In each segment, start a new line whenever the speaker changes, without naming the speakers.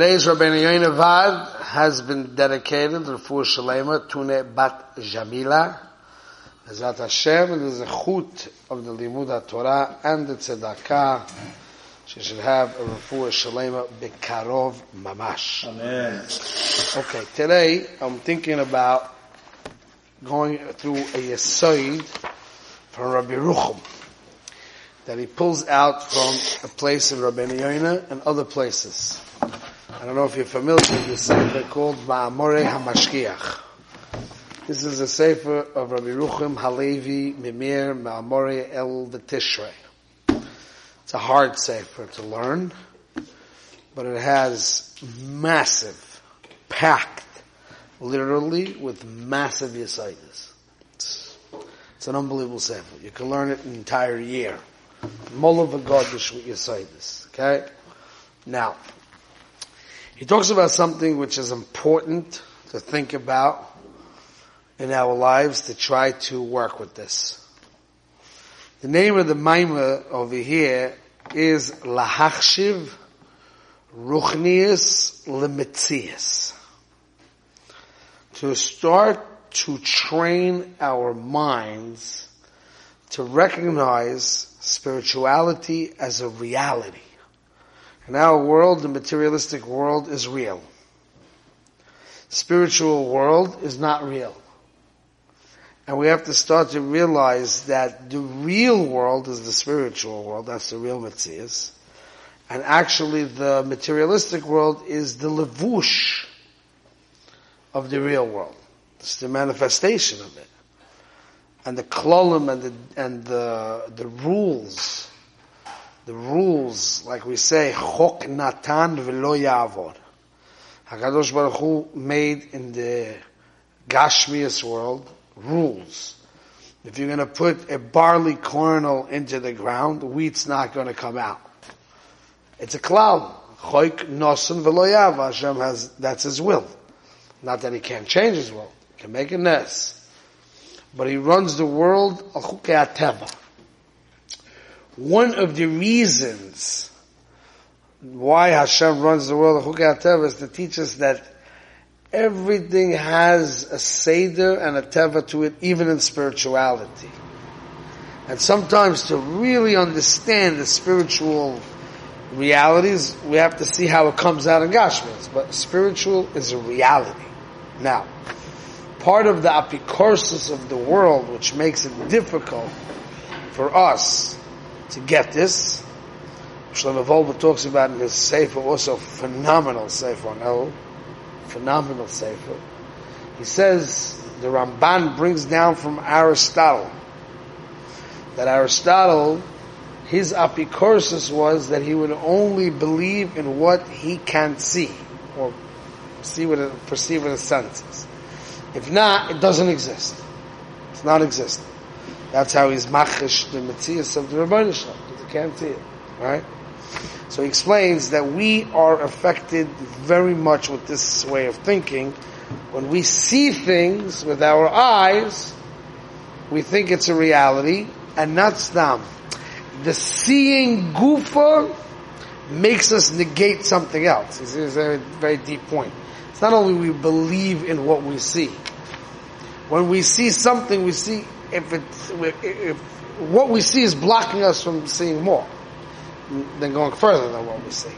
Today's Rabbeinu Yoinavad has been dedicated to Refuah Shalema Tune Bat Jamila. Ezrat Hashem, and the zechut of the Limud Torah and the Tzedakah. She should have a Refuah Shalema Bekarov Mamash.
Amen.
Okay, today I'm thinking about going through a Yesoid from Rabbi Ruchum that he pulls out from a place in Rabbeinu Yoina and other places. I don't know if you're familiar with this sefer called Ma'amore HaMashkiach. This is a sefer of Rabbi Ruchim Halevi Mimir Ma'amore El Tishrei. It's a hard sefer to learn, but it has massive, packed, literally with massive yesaitis. It's, an unbelievable sefer. You can learn it an entire year. Molav Agodish with yesaitis. Okay? Now, he talks about something which is important to think about in our lives to try to work with this. The name of the Maima over here is Lahachshiv Ruchnius Limitzias. To start to train our minds to recognize spirituality as a reality. In our world, the materialistic world is real. Spiritual world is not real. And we have to start to realize that the real world is the spiritual world, that's the real Metzias. And actually the materialistic world is the levush of the real world. It's the manifestation of it. And the klolim and the, and the, the rules the rules, like we say, chok natan v'lo yavor. Hakadosh Baruch Hu made in the Gashmias world rules. If you're going to put a barley kernel into the ground, wheat's not going to come out. It's a cloud. Choik nosen v'lo yav. Hashem has, that's His will. Not that He can't change His will. He can make a nest. But He runs the world al one of the reasons why Hashem runs the world of is to teach us that everything has a Seder and a Teva to it, even in spirituality. And sometimes to really understand the spiritual realities, we have to see how it comes out in Gashmias. But spiritual is a reality. Now, part of the apikorsis of the world, which makes it difficult for us to get this. Shlomo Wolbe talks about in his Sefer, also phenomenal Sefer El, phenomenal Sefer. He says, the Ramban brings down from Aristotle, that Aristotle, his apicorsis was that he would only believe in what he can see, or see what it, perceive with his senses. If not, it doesn't exist. It's not existent. That's how he's machish the mitzias of the Rabbanah because he can't see it, right? So he explains that we are affected very much with this way of thinking. When we see things with our eyes, we think it's a reality, and not stam. The seeing gufa makes us negate something else. This is a very deep point. It's not only we believe in what we see. When we see something, we see if it's if what we see is blocking us from seeing more, then going further than what we see.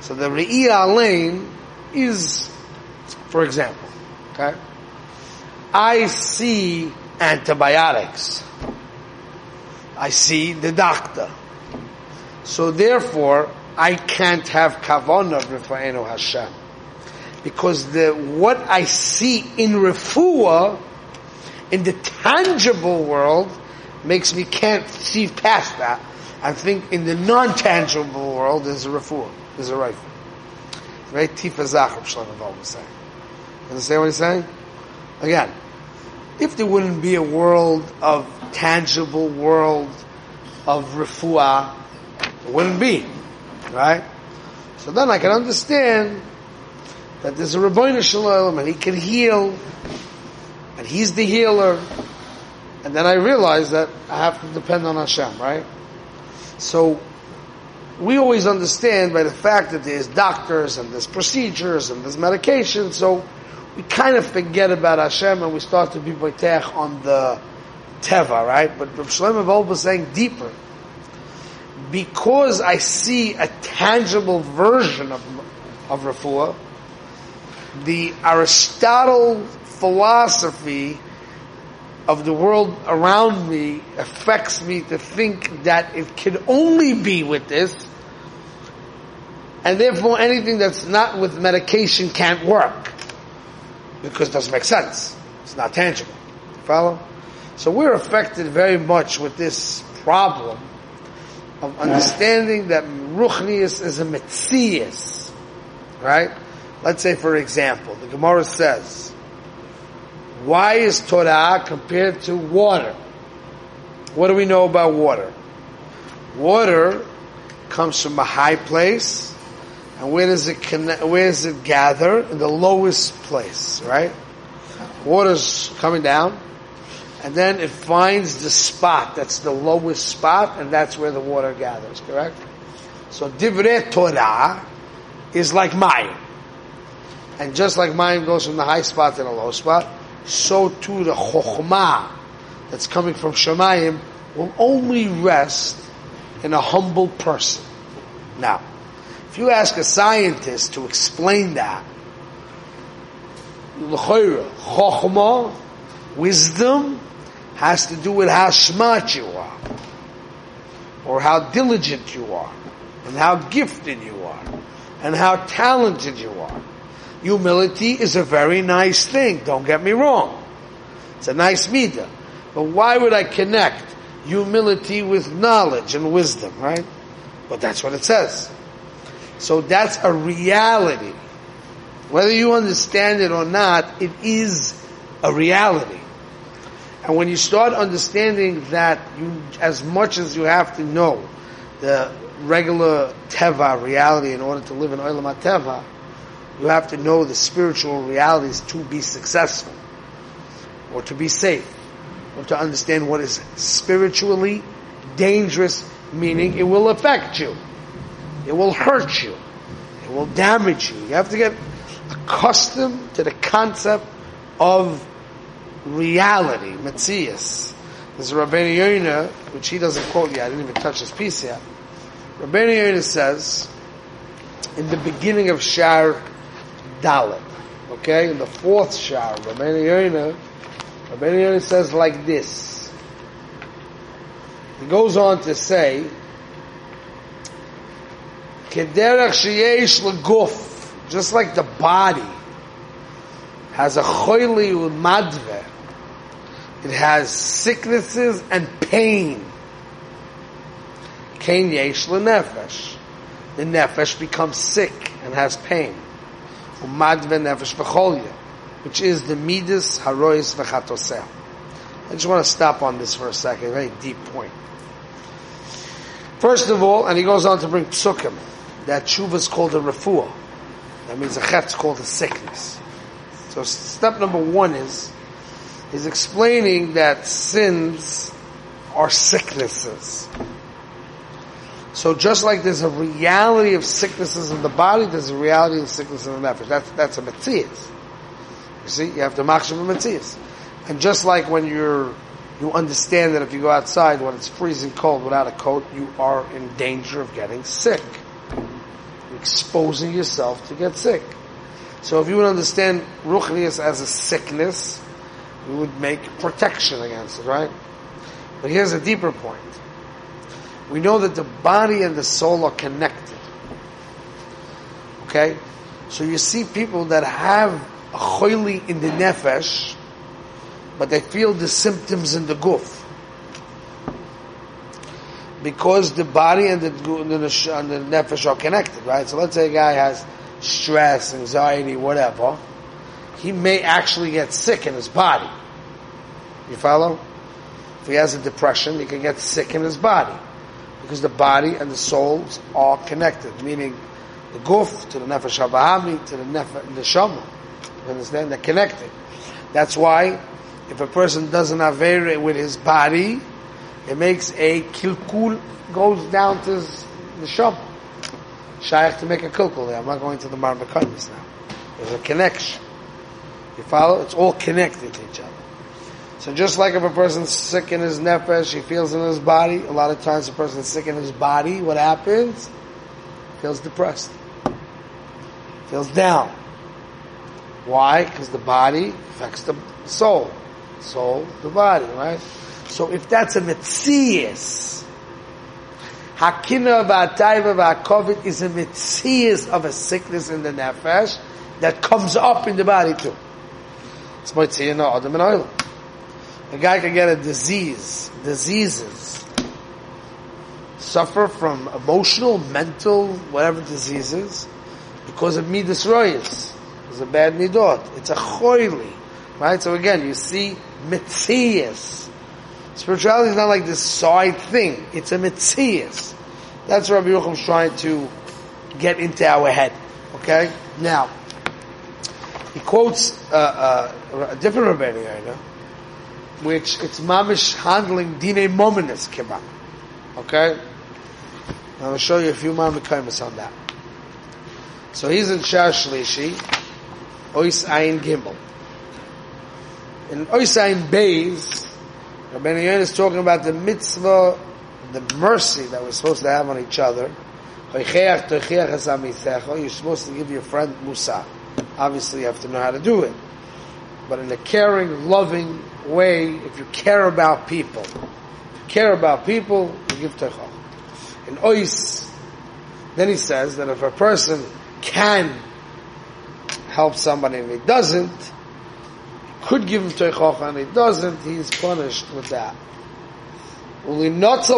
So the Re'iyah lane is, for example, okay, I see antibiotics. I see the doctor. So therefore, I can't have kavanah b'fa'enu Hashem. Because the, what I see in refuah in the tangible world makes me can't see past that. I think in the non-tangible world there's a refuah, there's a rifle. Right? Tifa Zachar Shlomo was saying. Understand what he's saying? Again, if there wouldn't be a world of tangible world of refuah, it wouldn't be. Right? So then I can understand that there's a Rabbeinu Shalom and he can heal and He's the healer. And then I realize that I have to depend on Hashem, right? So, we always understand by the fact that there's doctors and there's procedures and there's medication, so we kind of forget about Hashem and we start to be boitech on the teva, right? But Rav Shlomo Wolbe was saying deeper. Because I see a tangible version of, of refuah, the Aristotle philosophy of the world around me affects me to think that it can only be with this, and therefore anything that's not with medication can't work because it doesn't make sense. It's not tangible. Follow? So we're affected very much with this problem of understanding that Ruchnius is a Metzias. Right? Let's say for example, the Gemara says, why is Torah compared to water? What do we know about water? Water comes from a high place, and where does it connect, where does it gather? In the lowest place, right? Water's coming down, and then it finds the spot that's the lowest spot, and that's where the water gathers. Correct? So divrei Torah is like Mayim, and just like Mayim goes from the high spot to the low spot, so too the chokhmah that's coming from Shemayim will only rest in a humble person. Now, if you ask a scientist to explain that, chokhmah, wisdom, has to do with how smart you are, or how diligent you are, and how gifted you are, and how talented you are. Humility is a very nice thing, don't get me wrong. It's a nice midah. But why would I connect humility with knowledge and wisdom, right? But that's what it says. So that's a reality. Whether you understand it or not, it is a reality. And when you start understanding that you, as much as you have to know the regular teva reality in order to live in olam teva, you have to know the spiritual realities to be successful, or to be safe, or to understand what is spiritually dangerous, meaning it will affect you. It will hurt you. It will damage you. You have to get accustomed to the concept of reality, Metzias. There's Rabbeinu Yonah, which he doesn't quote yet, I didn't even touch his piece yet. Rabbeinu Yonah says, in the beginning of Shar Dalit. Okay, in the fourth shar, Rabbeinu Yonah, Rabbeinu Yonah says like this. He goes on to say, Kederach sheyesh leguf, just like the body has a choili madve, it has sicknesses and pain. Kain yesh nefesh. The nefesh becomes sick and has pain umadve nefesh v'cholya, which is the midas harois v'chatoseh. I just want to stop on this for a second, a very deep point. First of all, and he goes on to bring psukim, that tshuva is called a refuah. That means a chet's called a sickness. So step number one is, is explaining that sins are sicknesses. So just like there's a reality of sicknesses in the body, there's a reality of sickness in the nefesh. That's, that's a metzias. You see, you have to machshav a metzias. And just like when you're, you understand that if you go outside when it's freezing cold without a coat, you are in danger of getting sick. You're exposing yourself to get sick. So if you would understand ruchnius as a sickness, you would make protection against it, right? But here's a deeper point we know that the body and the soul are connected. Okay? So you see people that have a choili in the nefesh, but they feel the symptoms in the guf. Because the body and the, and the, and the nefesh are connected, right? So let's say a guy has stress, anxiety, whatever. He may actually get sick in his body. You follow? If he has a depression, he can get sick in his body because the body and the souls are connected, meaning the guf to the nefesh habahami to the nefesh the shama. You understand? They're connected. That's why if a person doesn't have with his body, it makes a kilkul goes down to the shama. shaykh to make a kulkul. I'm not going to the Marmakaimis now. There's a connection. You follow? It's all connected to each other. So just like if a person's sick in his nefesh, he feels in his body, a lot of times a person's sick in his body, what happens? Feels depressed. Feels down. Why? Because the body affects the soul. Soul, the body, right? So if that's a mitzias, Hakina v'atayva v'akovit is a mitzias of a sickness in the nefesh that comes up in the body too. It's mitziyah adam and oil. A guy can get a disease, diseases, suffer from emotional, mental, whatever diseases, because of midas royas. It's a bad midot. It's a choili. Right? So again, you see mitzias. Spirituality is not like this side thing. It's a mitzias. That's Rabbi Yochum's trying to get into our head. Okay? Now, he quotes uh, uh, a different Rabbi Yoina, which it's mamish handling dine momenis kiba. Okay? I'll show you a few mamikaimas on that. So he's in Shah Shlishi, Ois Ayin Gimel. In Ois Ayin Beis, Rabbi is talking about the mitzvah, the mercy that we're supposed to have on each other. You're supposed to give your friend Musa. Obviously, you have to know how to do it. But in a caring, loving way, if you care about people, if you care about people, you give teichach. In Ois, then he says that if a person can help somebody and he doesn't, could give him teichach and he doesn't, he's punished with that. It's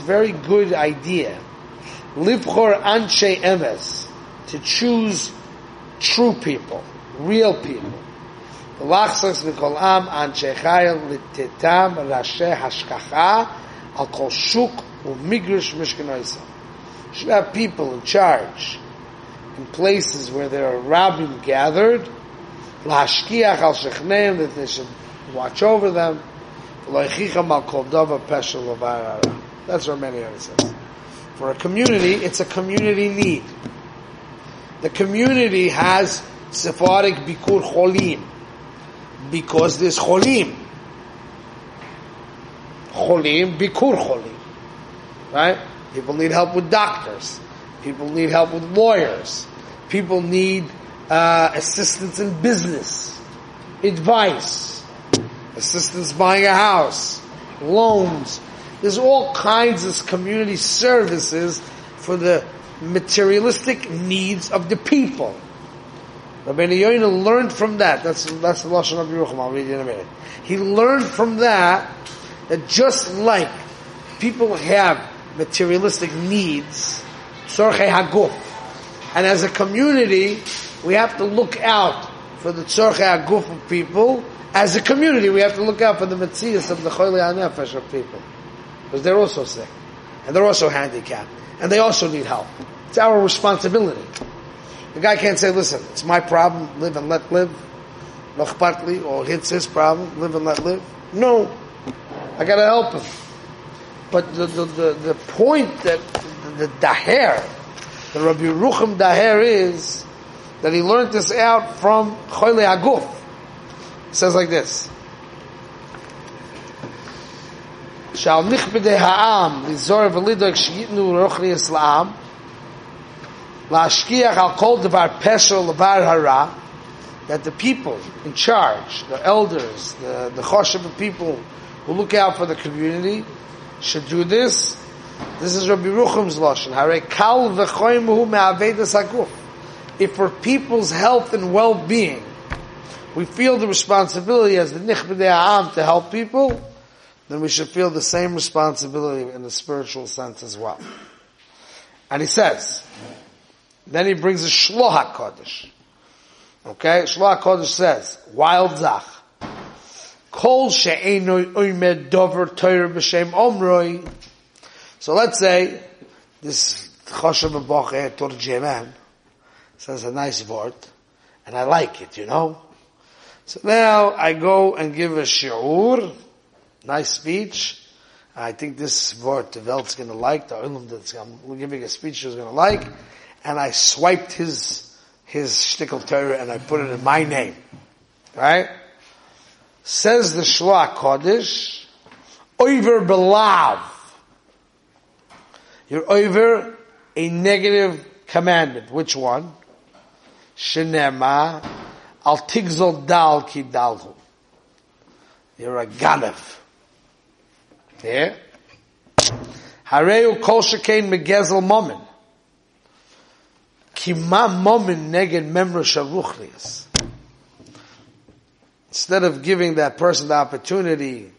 a very good idea. Livchor anshe emes to choose true people, real people. L'achsas v'kol am anshe chayel l'tetam rashe hashkacha al kol shuk u'migrish mishkanoisa. Should have people in charge in places where there are rabbim gathered, l'hashkiach al shechneim that they should watch over them, l'oichicham al kol dava peshel That's what many others says. For a community, it's a community need. The community has Sephardic Bikur Cholim because there's Cholim. Cholim, Bikur Cholim. Right? People need help with doctors. People need help with lawyers. People need uh, assistance in business, advice, assistance buying a house, loans, there's all kinds of community services for the materialistic needs of the people. Rabbi Yoina learned from that. That's that's the lashon of Yerucham. I'll read it in a minute. He learned from that that just like people have materialistic needs, tzorchei haguf, and as a community, we have to look out for the tzorchei haguf of people. As a community, we have to look out for the mitzias of the choyle hanefesh of people because they're also sick and they're also handicapped and they also need help. It's our responsibility. The guy can't say, "Listen, it's my problem. Live and let live." or it's his problem. Live and let live. No, I got to help him. But the, the, the, the point that the, the daher, the Rabbi Rucham daher is that he learned this out from Choyle Aguf. It says like this. שעל נכבדי העם לזור ולדאוג שייתנו רוחניאס לעם להשקיח על כל דבר פשע לבר הרע that the people in charge, the elders, the, the choshev people who look out for the community should do this. This is Rabbi Rucham's lashon. Hare kal v'choimuhu me'avedas haguf. If for people's health and well-being, we feel the responsibility as the nichbedei ha'am to help people, then we should feel the same responsibility in the spiritual sense as well. And he says, then he brings a Shloh HaKodesh. Okay, Shloh HaKodesh says, wild zach. Kol dover omroi. So let's say, this Choshev Boche Turjeman says a nice word, and I like it, you know. So now I go and give a shiur, nice speech, I think this word the Welt's going to like, the Olam that's I'm giving a speech is going to like, and I swiped his his shtickle Torah and I put it in my name. Right? Says the Shloh HaKodesh, over belav. You're over a negative commandment. Which one? Shenema al tigzol dal ki dalhu. You're a ganav. Yeah? Hareu kol shekain megezel momen. Ki ma momen neged memra sharuchlias. Instead of giving that person the opportunity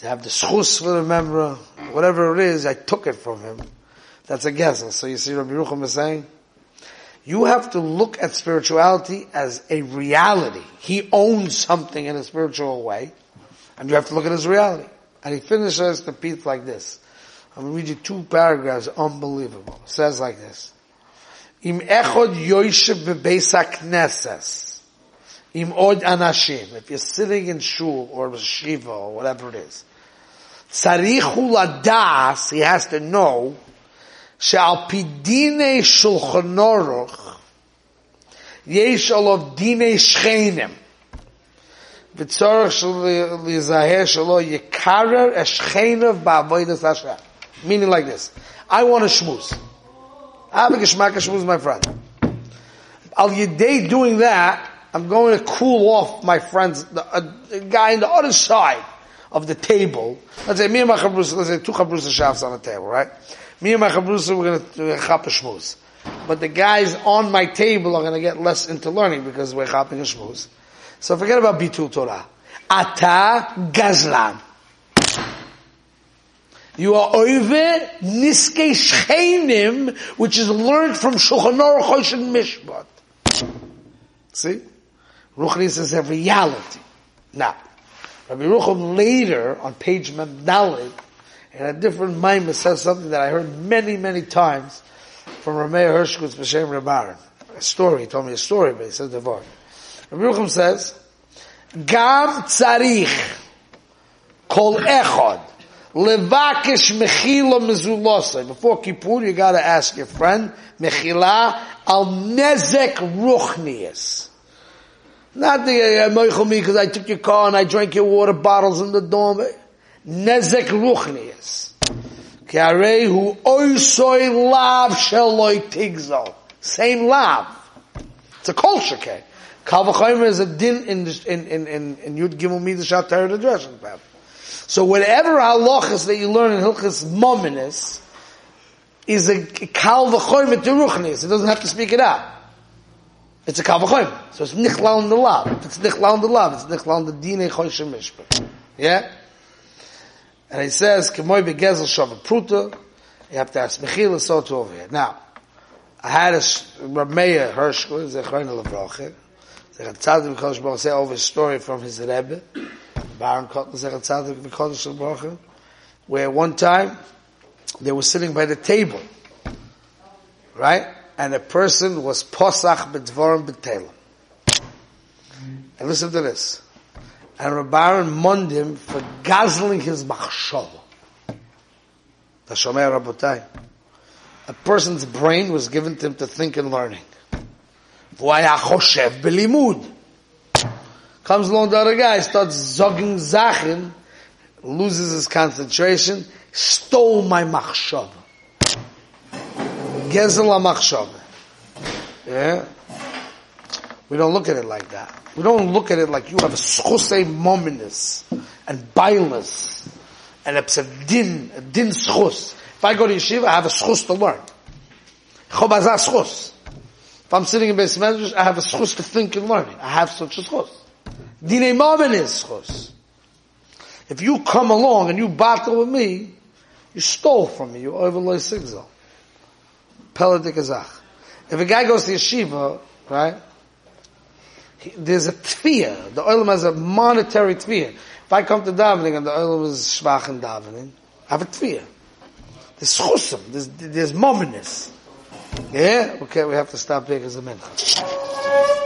to have the schus for the memra, whatever it is, I took it from him. That's a gezel. So you see Rabbi Yerucham is saying, you have to look at spirituality as a reality. He owns something in a spiritual way, and you have to look at his reality. And he finishes the piece like this. I'm going to read you two paragraphs, unbelievable. It says like this. Im echod yoishev bebeis knesses. Im od anashim. If you're sitting in shul or shiva or whatever it is. Tzarichu ladas, he has to know, she'al pidine shulchan aruch, yesh olav dine shchenim. Meaning like this. I want a shmooze. I have a geshmak shmooze, my friend. Al yedei doing that, I'm going to cool off my friends, the, uh, the guy on the other side of the table. Let's say me and my chabrusa, let's say two chabrusa shafts on the table, right? Me and my chabrusa, we're going to chop a shmooze. But the guys on my table are going to get less into learning because we're chopping a shmooze. So forget about Bitul Torah. Ata Gazlan. You are over Niske Shchenim, which is learned from Shulchan Aruch Hoshen Mishpat. See? Ruchni says a reality. Now, Rabbi Rucham later, on page Memdalit, in a different mimer says something that I heard many, many times from Rameh Hershkutz B'Shem Rabbaran. A story, he told me a story, but he said the word. Rucham says, Gam tzarich kol echad levakish mechila mezulosai. Before Kippur, you gotta ask your friend, mechila al nezek ruchnias. Not the uh, moichel me because I took your car and I drank your water bottles in the dorm. Nezek ruchnias. Ki hu oisoi lav sheloi tigzol. Same lav. It's a culture cake. Kal is a din in in in in, in Yud Gimel Midas Shatar the dressing pattern. So whatever halachas that you learn in Hilchas Mominis is a kal v'choyim to ruchnis. It doesn't have to speak it out. It's a kal v'choyim. So it's nichlal in the lav. It's nichlal in the lav. It's nichlal in the dine choyshim mishpah. Yeah? And he says, kemoy begezel shav pruta, you have to ask Mechila so to over here. Now, I had a Rameya Hershko, Zechrein Levroche, Zechat Tzadik V'Kodesh Baruch say over a story from his Rebbe, Baron Baruch where one time they were sitting by the table, right? And a person was posach b'dvorim b'telim. And listen to this. And Rabbaran mund him for guzzling his machshov. The Shomer Rabotai. A person's brain was given to him to think and learning. והוא היה חושב בלימוד. Comes along the other guy, starts zogging zachin, loses his concentration, stole my machshav. Gezel machshav. Yeah? We don't look at it like that. We don't look at it like you have a schusei mominus and bailus and a din, a din schus. If I go to yeshiva, I have a schus to learn. Chobazah schus. If I'm sitting in Beis Medrash, I have a schus to think and learn. I have such a schus. Dinei Marvin is schus. If you come along and you battle with me, you stole from me. You overlay sigzal. Peladik azach. If a guy goes to yeshiva, right? He, there's a tfiyah. The oilam has a monetary tfiyah. If I come to davening and the oilam is shvach in davening, I have a tfiyah. There's chusim. There's, there's mominess. Yeah? Okay, we have to stop here because of mincha.